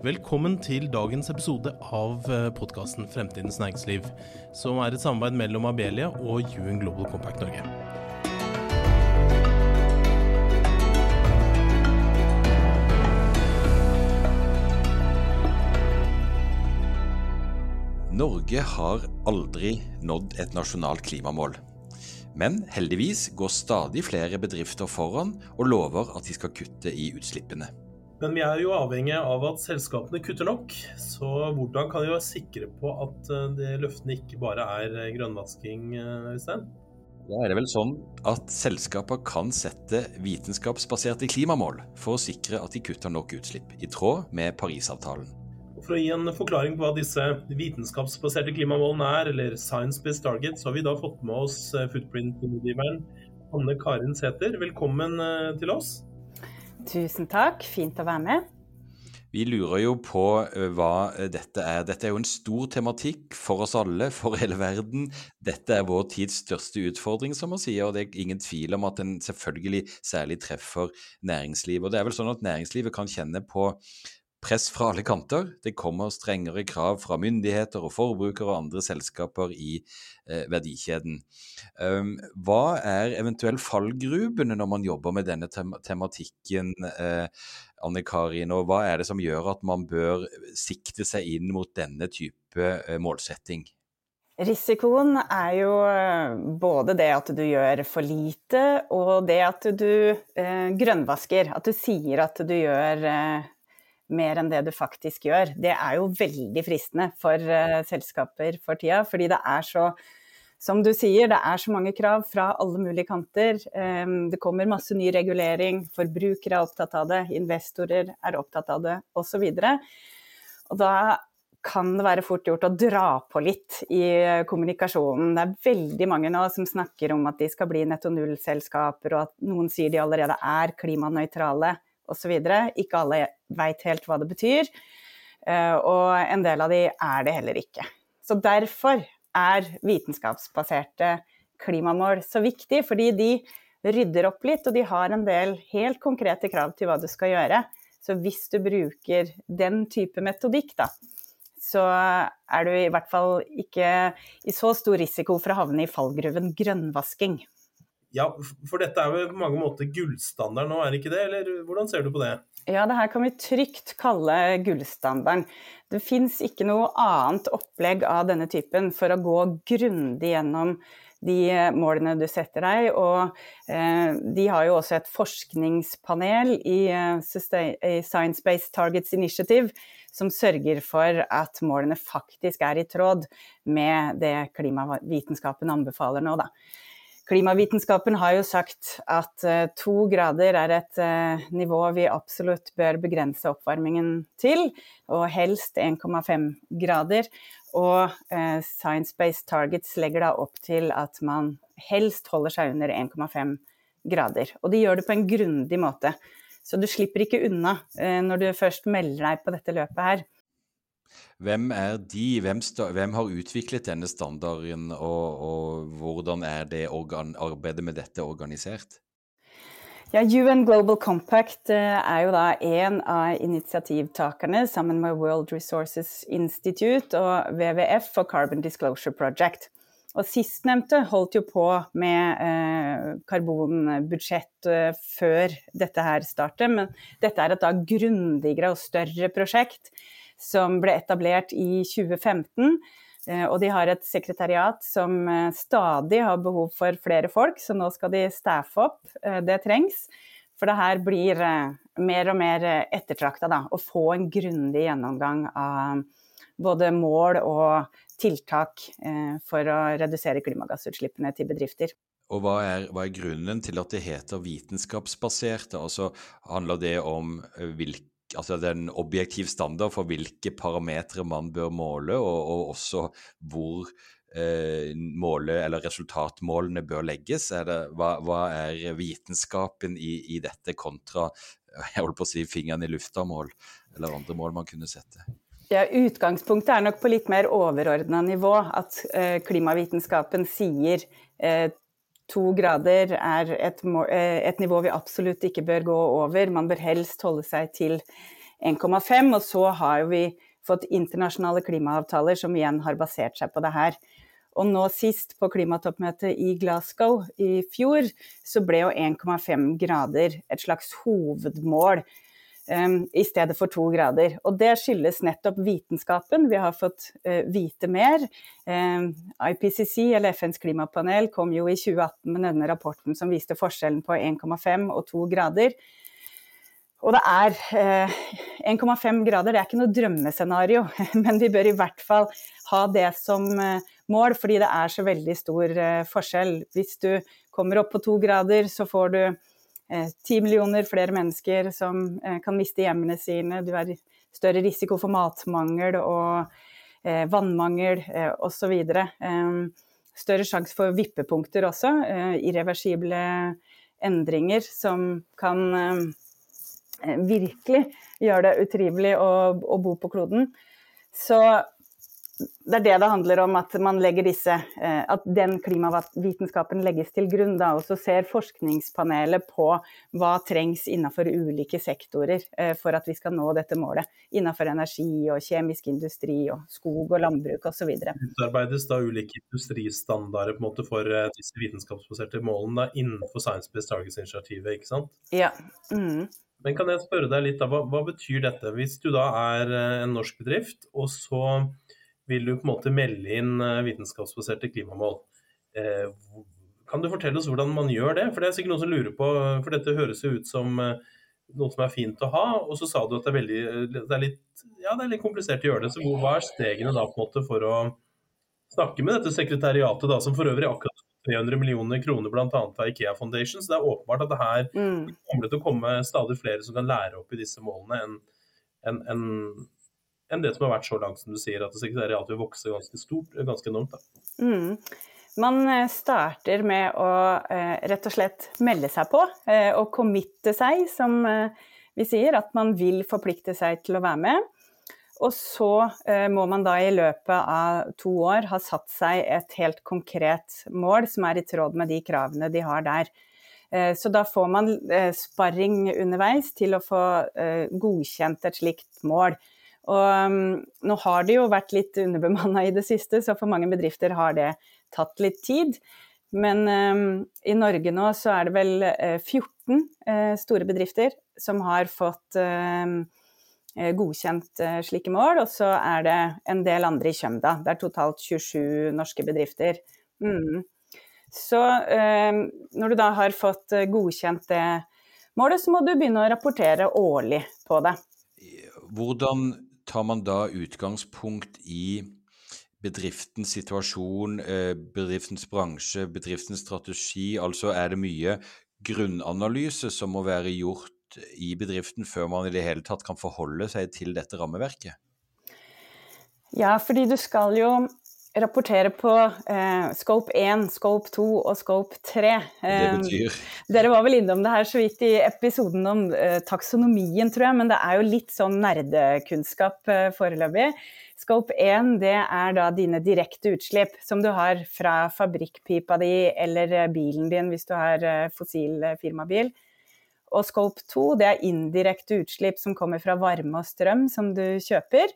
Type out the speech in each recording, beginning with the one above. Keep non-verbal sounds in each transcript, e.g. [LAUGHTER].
Velkommen til dagens episode av podkasten Fremtidens næringsliv, som er et samarbeid mellom Abelia og UN Global Compact Norge. Norge har aldri nådd et nasjonalt klimamål. Men heldigvis går stadig flere bedrifter foran og lover at de skal kutte i utslippene. Men vi er jo avhengig av at selskapene kutter nok. Så hvordan kan vi være sikre på at eh, de løftene ikke bare er eh, grønnvasking, eh, Øystein? Da er det vel sånn at selskaper kan sette vitenskapsbaserte klimamål for å sikre at de kutter nok utslipp, i tråd med Parisavtalen. For å gi en forklaring på hva disse vitenskapsbaserte klimamålene er, eller science-based targets, så har vi da fått med oss footprint-rådgiveren Anne Karin Sæther. Velkommen til oss. Tusen takk, fint å være med. Vi lurer jo på eh, hva eh, dette er. Dette er jo en stor tematikk for oss alle, [LAUGHS] for hele verden. Dette er vår tids største utfordring, som man sier, og det er ingen tvil om at den selvfølgelig særlig treffer næringslivet. Og det er vel sånn at næringslivet kan kjenne på press fra alle kanter. Det kommer strengere krav fra myndigheter og forbrukere og andre selskaper i eh, verdikjeden. Um, hva er eventuelt fallgrubene når man jobber med denne tem tematikken, eh, Anne Karin, og hva er det som gjør at man bør sikte seg inn mot denne type eh, målsetting? Risikoen er jo eh, både det at du gjør for lite, og det at du eh, grønnvasker. At du sier at du gjør eh, mer enn det du faktisk gjør. Det er jo veldig fristende for uh, selskaper for tida, fordi det er så som du sier, det er så mange krav fra alle mulige kanter. Um, det kommer masse ny regulering, forbrukere er opptatt av det, investorer er opptatt av det osv. Og, og da kan det være fort gjort å dra på litt i kommunikasjonen. Det er veldig mange nå som snakker om at de skal bli netto null-selskaper, og at noen sier de allerede er klimanøytrale osv. Ikke alle veit helt hva det betyr, eh, og en del av de er det heller ikke. Så derfor er vitenskapsbaserte klimamål så viktig, fordi de rydder opp litt, og de har en del helt konkrete krav til hva du skal gjøre. Så hvis du bruker den type metodikk, da, så er du i hvert fall ikke i så stor risiko for å havne i fallgruven grønnvasking. Ja, for dette er jo på mange måter gullstandard nå, er det ikke det? Eller hvordan ser du på det? Ja, det her kan vi trygt kalle gullstandarden. Det fins ikke noe annet opplegg av denne typen for å gå grundig gjennom de målene du setter deg. Og eh, de har jo også et forskningspanel i, uh, i Science Based Targets Initiative som sørger for at målene faktisk er i tråd med det klimavitenskapen anbefaler nå. Da. Klimavitenskapen har jo sagt at eh, to grader er et eh, nivå vi absolutt bør begrense oppvarmingen til, og helst 1,5 grader. Og eh, Science Based Targets legger da opp til at man helst holder seg under 1,5 grader. Og de gjør det på en grundig måte. Så du slipper ikke unna når du først melder deg på dette løpet her. Hvem er de? Hvem, hvem har utviklet denne standarden, og, og hvordan er det arbeidet med dette organisert? Ja, UN Global Compact eh, er jo da en av initiativtakerne sammen med World Resources Institute og WWF og Carbon Disclosure Project. Og Sistnevnte holdt jo på med eh, karbonbudsjett eh, før dette her startet, men dette er et da grundigere og større prosjekt som ble etablert i 2015. Eh, og de har et sekretariat som eh, stadig har behov for flere folk, så nå skal de staffe opp. Eh, det trengs. For det her blir mer og mer ettertrakta, å få en grundig gjennomgang av både mål og tiltak for å redusere klimagassutslippene til bedrifter. Og hva er, hva er, grunnen til at det heter vitenskapsbaserte? Altså, handler det om hvilke altså det er en objektiv standard for hvilke parametere man bør måle, og, og også hvor eh, måle, eller resultatmålene bør legges. Er det, hva, hva, er vitenskapen i, i, dette kontra [LAUGHS] jeg holdt på å si fingeren i lufta-mål, eller andre mål man kunne sette? Ja, Utgangspunktet er nok på litt mer overordna nivå. At eh, klimavitenskapen sier eh, to grader er et, eh, et, nivå vi absolutt ikke bør gå over. Man bør helst holde seg til 1,5. Og så har vi fått internasjonale klimaavtaler som igjen har basert seg på det her. Og nå sist, på klimatoppmøtet i Glasgow i fjor, så ble jo 1,5 grader et slags hovedmål i stedet for to grader. Og det skyldes nettopp vitenskapen. Vi har fått uh, vite mer. IPCC, eller FNs klimapanel, kom jo i 2018 med denne rapporten som viste forskjellen på 1,5 og 2 grader. Og det er eh, 1,5 grader, det er ikke noe drømmescenario, [LAUGHS] men vi bør i hvert fall ha det som eh, mål, fordi det er så veldig stor eh, forskjell. Hvis du kommer opp på to grader, så får du eh, ti millioner flere mennesker som eh, kan miste hjemmene sine. Du har større risiko for matmangel og eh, vannmangel eh, osv. større sjanse for vippepunkter også, irreversible endringer som kan Eh, virkelig gjøre det utrivelig å, bo på kloden. Så det er det det handler om, at man disse eh, At den klimavitenskapen legges til grunn. Da, og så ser forskningspanelet på hva trengs innenfor ulike sektorer eh, for at vi skal nå dette målet. Innenfor energi og kjemisk industri og skog og landbruk osv. Utarbeides da ulike industristandarder på en måte for disse vitenskapsbaserte målene da, innenfor Science Based Targets-initiativet, ikke sant? Ja. Mm. Men kan jeg spørre deg litt, da, hva, hva, betyr dette? Hvis du da er eh, en norsk bedrift, og så vil du på en måte melde inn eh, vitenskapsbaserte klimamål. Eh, kan du fortelle oss hvordan man gjør det? For det er sikkert noen som lurer på, for dette høres jo ut som noe som er fint å ha, og så sa du at det er, veldig, det er, litt, ja, det er litt komplisert å gjøre det. Så hva er stegene da på en måte for å snakke med dette sekretariatet, da, som for øvrig akkurat 300 millioner kroner bl.a. av Ikea Foundation. Så det er åpenbart at det her mm. kommer til å komme stadig flere som kan lære opp i disse målene enn en, en, en det som har vært så langt, som du sier, at sekretariatet vil vokse ganske stort, ganske enormt. Mm. Man eh, starter med å eh, rett og slett melde seg på eh, og committe seg, som vi sier. At man vil forplikte seg til å være med. Og så må man da i løpet av to år ha satt seg et helt konkret mål som er i tråd med de kravene de har der. Så da får man sparring underveis til å få godkjent et slikt mål. Og um, nå har det jo vært litt underbemanna i det siste, så for mange bedrifter har det tatt litt tid. Men um, i Norge nå så er det vel 14 uh, store bedrifter som har fått um, Eh, godkjent uh, slike mål, og så er det en del andre i Kjømda. Det er totalt 27 norske bedrifter. Mm. Så eh, når du da har fått godkjent det målet, så må du begynne å rapportere årlig på det. Hvordan tar man da utgangspunkt i bedriftens situasjon, bedriftens bransje, bedriftens strategi? Altså er det mye grunnanalyse som må være gjort i bedriften før man i det hele tatt kan forholde seg til dette rammeverket? Ja, fordi du skal jo rapportere på eh, scope 1, scope 2 og scope 3. det eh, betyr? Dere var vel innom det her så vidt i episoden om eh, taksonomien, tror jeg, men det er jo litt sånn nerdekunnskap eh, foreløpig. Scope 1 det er da dine direkte utslipp som du har fra fabrikkpipa di eller eh, bilen din hvis du har eh, fossil firmabil. Og scope 2 det er indirekte utslipp som kommer fra varme og strøm som du kjøper.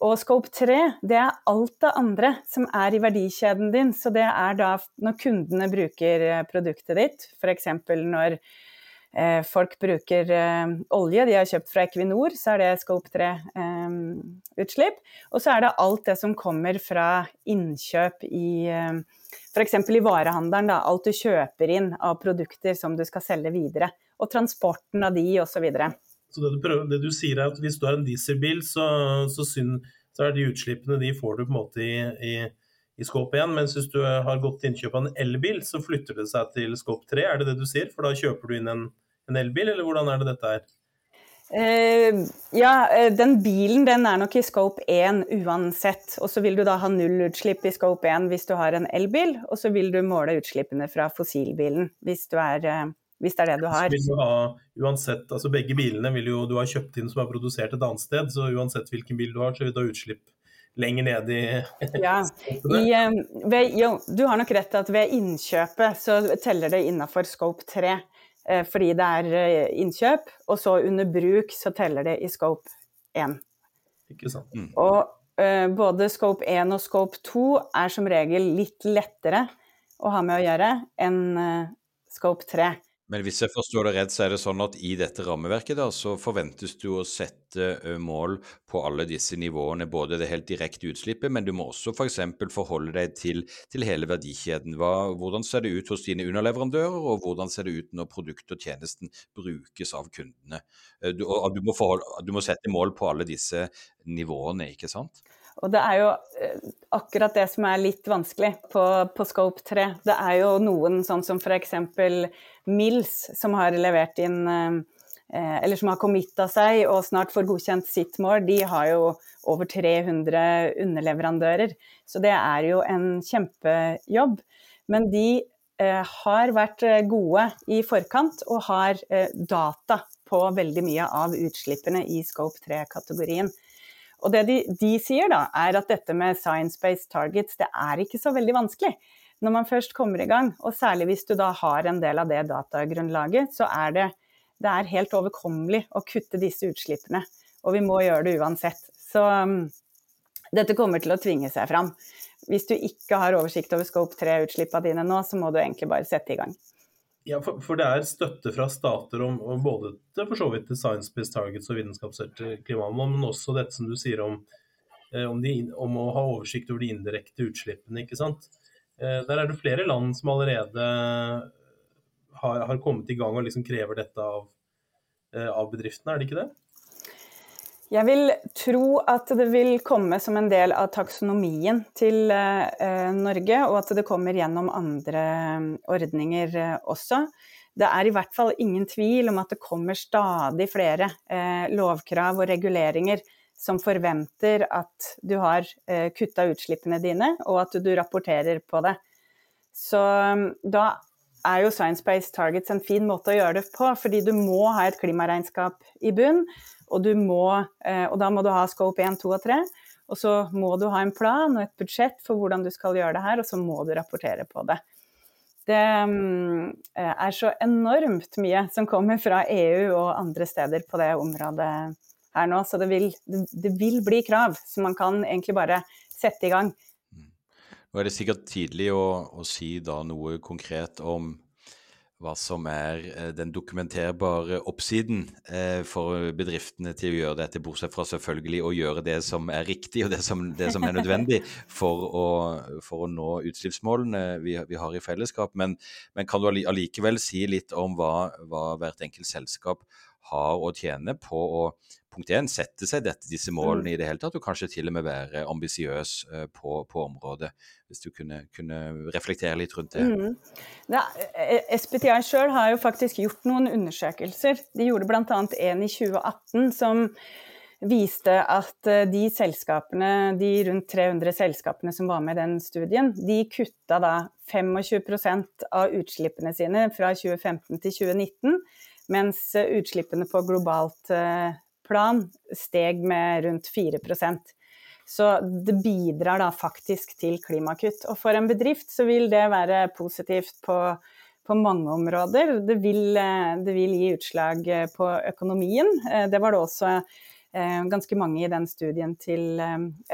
Og scope 3 det er alt det andre som er i verdikjeden din. Så det er da når kundene bruker eh, produktet ditt, f.eks. når eh, folk bruker eh, olje de har kjøpt fra Equinor, så er det scope 3-utslipp. Eh, og så er det alt det som kommer fra innkjøp i eh, F.eks. i varehandelen, da, alt du kjøper inn av produkter som du skal selge videre. Og transporten av de osv. Så, videre. Så det du, prøver, det du sier er at hvis du har en dieselbil, så, så, synd, så, er de utslippene de får du på en måte i, i, i skåp 1. Mens hvis du har gått innkjøp av en elbil, så flytter det seg til skåp 3. Er det det du sier? For da kjøper du inn en, en elbil, eller hvordan er det dette her? Uh, ja, eh, den bilen den er nok i scope 1 uansett. Og så vil du da ha nullutslipp i scope 1 hvis du har en elbil, og så vil du måle utslippene fra fossilbilen hvis, du er, uh, hvis det er det du har. Vil du ha, uansett, altså Begge bilene vil jo du har kjøpt inn som er produsert et annet sted, så uansett hvilken bil du har, så vil du ha utslipp lenger ned i [LAUGHS] Ja. I, ved, jo, du har nok rett at ved innkjøpet så teller det innafor scope 3. eh, fordi det er eh, innkjøp, og så under bruk så teller det i scope 1. Ikke sant. Mm. Og eh, både scope 1 og scope 2 er som regel litt lettere å ha med å gjøre enn eh, scope 3. Men hvis jeg forstår det rett, så er det sånn at i dette rammeverket da, så forventes du å sette mål på alle disse nivåene, både det helt direkte utslippet, men du må også f.eks. For forholde deg til, til hele verdikjeden. Hva, hvordan ser det ut hos dine underleverandører, og hvordan ser det ut når produktet og tjenesten brukes av kundene? Du, du, må forholde, du må sette mål på alle disse nivåene, ikke sant? Og det er jo eh, akkurat det som er litt vanskelig på, på Scope 3. Det er jo noen sånn som f.eks. Mills, som har levert inn eh, Eller som har committa seg og snart får godkjent sitt mål. De har jo over 300 underleverandører. Så det er jo en kjempejobb. Men de eh, har vært eh, gode i forkant og har eh, data på veldig mye av utslippene i Scope 3-kategorien. Og det de, de, sier da, er at dette med science-based targets, det er ikke så veldig vanskelig. Når man først kommer i gang, og særlig hvis du da har en del av det datagrunnlaget, så er det, det er helt overkommelig å kutte disse utslippene. Og vi må gjøre det uansett. Så um, dette kommer til å tvinge seg fram. Hvis du ikke har oversikt over scope 3-utslippene dine nå, så må du egentlig bare sette i gang. Ja, for, for, det er støtte fra stater om, om både til for så vidt science-based targets og vitenskapsrettet klimamål, men også dette som du sier om, eh, om, de, om, å ha oversikt over de indirekte utslippene. ikke sant? Eh, der er det flere land som allerede har, har kommet i gang og liksom krever dette av, eh, av bedriftene, er det ikke det? Jeg vil tro at det vil komme som en del av taksonomien til eh, Norge, og at det kommer gjennom andre ordninger eh, også. Det er i hvert fall ingen tvil om at det kommer stadig flere eh, lovkrav og reguleringer som forventer at du har eh, kutta utslippene dine, og at du rapporterer på det. Så da er jo Science-Based Targets en fin måte å gjøre det på, fordi du må ha et klimaregnskap i bunn. Og, må, og, da må du ha scope 1, 2 og 3. Og så må du ha en plan og et budsjett for hvordan du skal gjøre det her, og så må du rapportere på det. Det er så enormt mye som kommer fra EU og andre steder på det området her nå, så det vil, det vil bli krav. som man kan egentlig bare sette i gang. Nå er det sikkert tidlig å, å si da noe konkret om hva som er den dokumenterbare oppsiden eh, for bedriftene til å gjøre dette, bortsett fra selvfølgelig å gjøre det som er riktig og det som, det som er nødvendig for å, for å nå utslippsmålene vi, vi, har i fellesskap. Men, men kan du allikevel si litt om hva, hva hvert enkelt selskap har å tjene på å punkt én, sette seg dette, disse målene i det hele tatt, og kanskje til og med være ambisiøs uh, på, på, området. Hvis du kunne, kunne, reflektere litt rundt det. Mm. Ja, SPTI sjøl har jo faktisk gjort noen undersøkelser. De gjorde bl.a. en i 2018 som viste at de selskapene, de rundt 300 selskapene som var med i den studien, de kutta da 25% av utslippene sine fra 2015 til 2019, mens utslippene på globalt plan steg med rundt 4% Så det bidrar da faktisk til klimakutt. Og for en bedrift så vil det være positivt på, på mange områder. Det vil, det vil, gi utslag på økonomien. Det var det også ganske mange i den studien til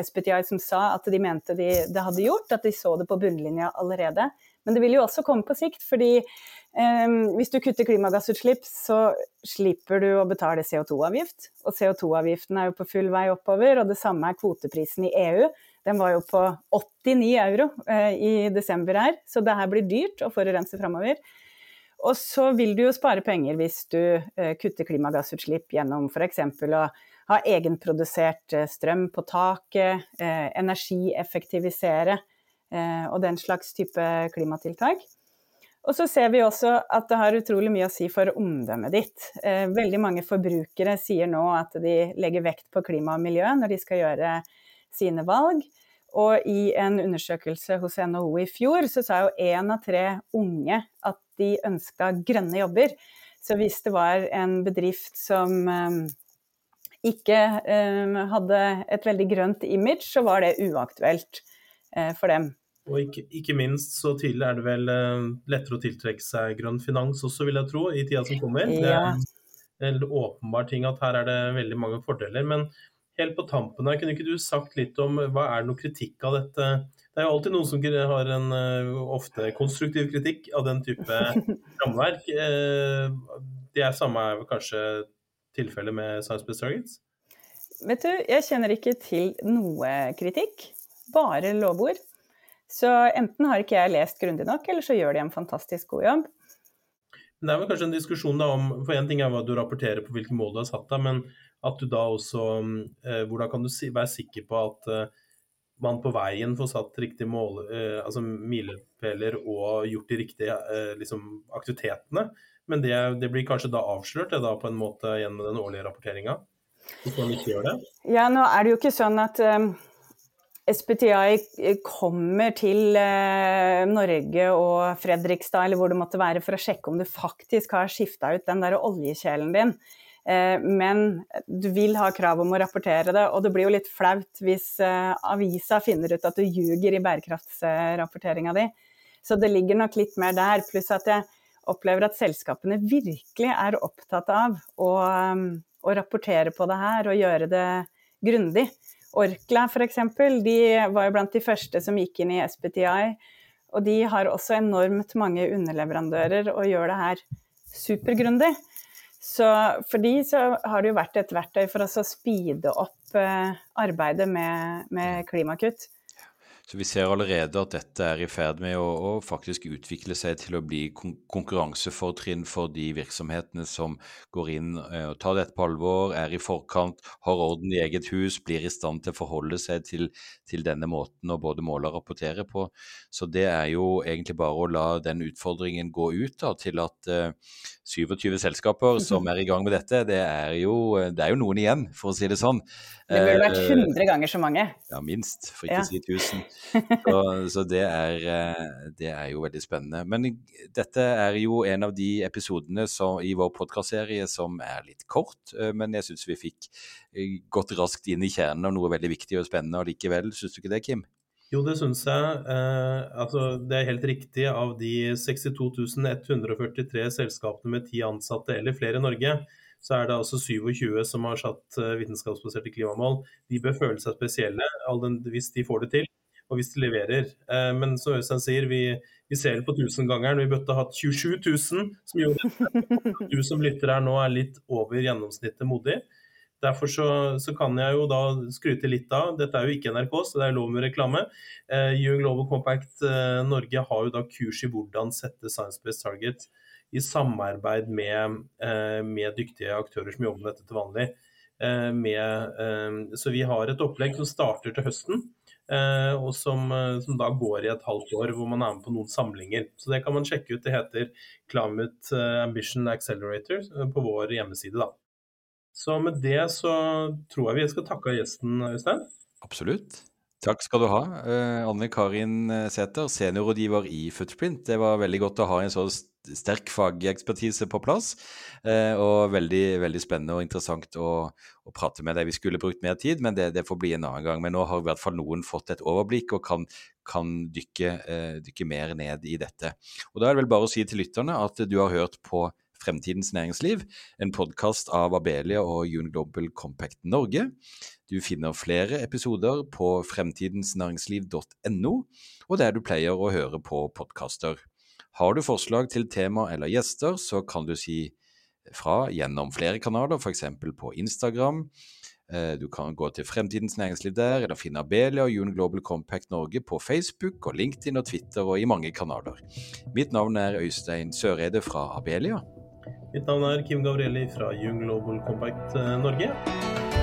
SBTI som sa at de mente de, det hadde gjort, at de så det på bunnlinja allerede. Men det vil jo også komme på sikt, fordi hvis du kutter klimagassutslipp, så slipper du å betale CO2-avgift. Og CO2-avgiften er jo på full vei oppover, og det samme er kvoteprisen i EU. Den var jo på 89 euro eh, i desember her, så det her blir dyrt å forurense framover. Og så vil du jo spare penger hvis du eh, kutter klimagassutslipp gjennom f.eks. å ha egenprodusert eh, strøm på taket, energieffektivisere og den slags type klimatiltak. Og så ser vi også at det har utrolig mye å si for omdømmet ditt. Eh, veldig mange forbrukere sier nå at de legger vekt på klima og miljø når de skal gjøre sine valg. Og i en undersøkelse hos NHO i fjor, så sa jo én av tre unge at de ønska grønne jobber. Så hvis det var en bedrift som um, ikke um, hadde et veldig grønt image, så var det uaktuelt for dem. Og ikke, ikke, minst så tidlig er det vel uh, lettere å tiltrekke seg grønn finans også, vil jeg tro, i tida som kommer. Ja. Det er en åpenbar ting at her er det veldig mange fordeler. Men helt på tampen her, kunne ikke du sagt litt om hva er det noe kritikk av dette? Det er jo alltid noen som har en uh, ofte konstruktiv kritikk av den type [LAUGHS] rammeverk. Uh, det er samme er kanskje tilfellet med Science Based Targets? Vet du, jeg kjenner ikke til noe kritikk, bare lovord. Så enten har ikke jeg lest grundig nok, eller så gjør de en fantastisk god jobb. Det er vel kanskje en diskusjon da om For én ting er hva du rapporterer på hvilke mål du har satt deg, men at du da også eh, Hvordan kan du si, være sikker på at eh, man på veien får satt riktige mål, eh, altså milepæler og gjort de riktige eh, liksom, aktivitetene? Men det, det, blir kanskje da avslørt det da på en måte gjennom den årlige rapporteringa? Hvis man ikke gjør det? Ja, nå er det jo ikke sånn at um SPTI kommer til eh, Norge og Fredrikstad eller hvor det måtte være for å sjekke om du faktisk har skifta ut den der oljekjelen din. Eh, men du vil ha krav om å rapportere det, og det blir jo litt flaut hvis eh, avisa finner ut at du ljuger i bærekraftsrapporteringa di. Så det ligger nok litt mer der. Pluss at jeg opplever at selskapene virkelig er opptatt av å, å rapportere på det her og gjøre det grundig. Orkla f.eks. De var jo blant de første som gikk inn i SPTI. Og de har også enormt mange underleverandører og gjør det her supergrundig. Så for de så har det jo vært et verktøy for oss å speede opp eh, arbeidet med, med klimakutt. Så vi ser allerede at dette er i ferd med å, å faktisk utvikle seg til å bli kon konkurransefortrinn for de virksomhetene som går inn eh, og tar dette på alvor, er i forkant, har orden i eget hus, blir i stand til å forholde seg til, til denne måten å både måle og rapportere på. Så det er jo egentlig bare å la den utfordringen gå ut da, til at uh, 27 selskaper som er i gang med dette, det er, jo, det er jo noen igjen, for å si det sånn. Det burde vært 100 eh, ganger så mange. Ja, minst, for ikke å si 1000. Så, så det, er, eh, det, er, jo veldig spennende. Men dette er jo en av de episodene som, i vår podkastserie som er litt kort, eh, men jeg syns vi fikk gått raskt inn i kjernen av noe veldig viktig og spennende allikevel. Syns du ikke det, Kim? Jo, det syns jeg. Eh, altså, det er helt riktig. Av de 62 143 selskapene med ti ansatte eller flere i Norge, så er det altså 27 som har satt eh, vitenskapsbaserte klimamål. De bør føle seg spesielle hvis de får det til, og hvis de leverer. Eh, men som Øystein sier, vi, vi ser det på tusengangeren. Vi burde hatt 27 000 som gjorde det. [LAUGHS] Du som lytter her nå er litt over gjennomsnittet modig. Derfor så, så, kan jeg jo da skryte litt av Dette er jo ikke NRK, så det er lov med reklame. Eh, UN Global Compact eh, Norge har jo da kurs i hvordan sette Science Based Target i samarbeid med, eh, med, dyktige aktører som jobber med dette til vanlig. Eh, med, eh, så vi har et opplegg som starter til høsten. Og som, som, da går i et halvt år, hvor man er med på noen samlinger. Så det kan man sjekke ut. Det heter Climate Ambition Accelerator på vår hjemmeside. da. Så med det så tror jeg vi skal takke gjesten, Øystein. Absolutt. Takk skal du ha, Anne Karin Sæther, seniorrådgiver i Footprint. Det var veldig godt å ha en så sterk fagekspertise på plass. Eh, og veldig, veldig spennende og interessant å, å, prate med deg. Vi skulle brukt mer tid, men det, det, får bli en annen gang. Men nå har i hvert fall noen fått et overblikk og kan, kan dykke, eh, dykke, mer ned i dette. Og Da er det vel bare å si til lytterne at du har hørt på Fremtidens næringsliv, en podkast av Abelia og June Global Compact Norge. Du finner flere episoder på fremtidensnæringsliv.no, og der du pleier å høre på podkaster. Har du forslag til tema eller gjester, så kan du si fra gjennom flere kanaler, f.eks. på Instagram. Eh, du kan gå til Fremtidens næringsliv der, eller finne Abelia og June Global Compact Norge på Facebook og LinkedIn og Twitter og i mange kanaler. Mitt navn er Øystein Søreide fra Abelia. Mitt navn er Kim Gabrielli fra June Global Compact eh, Norge.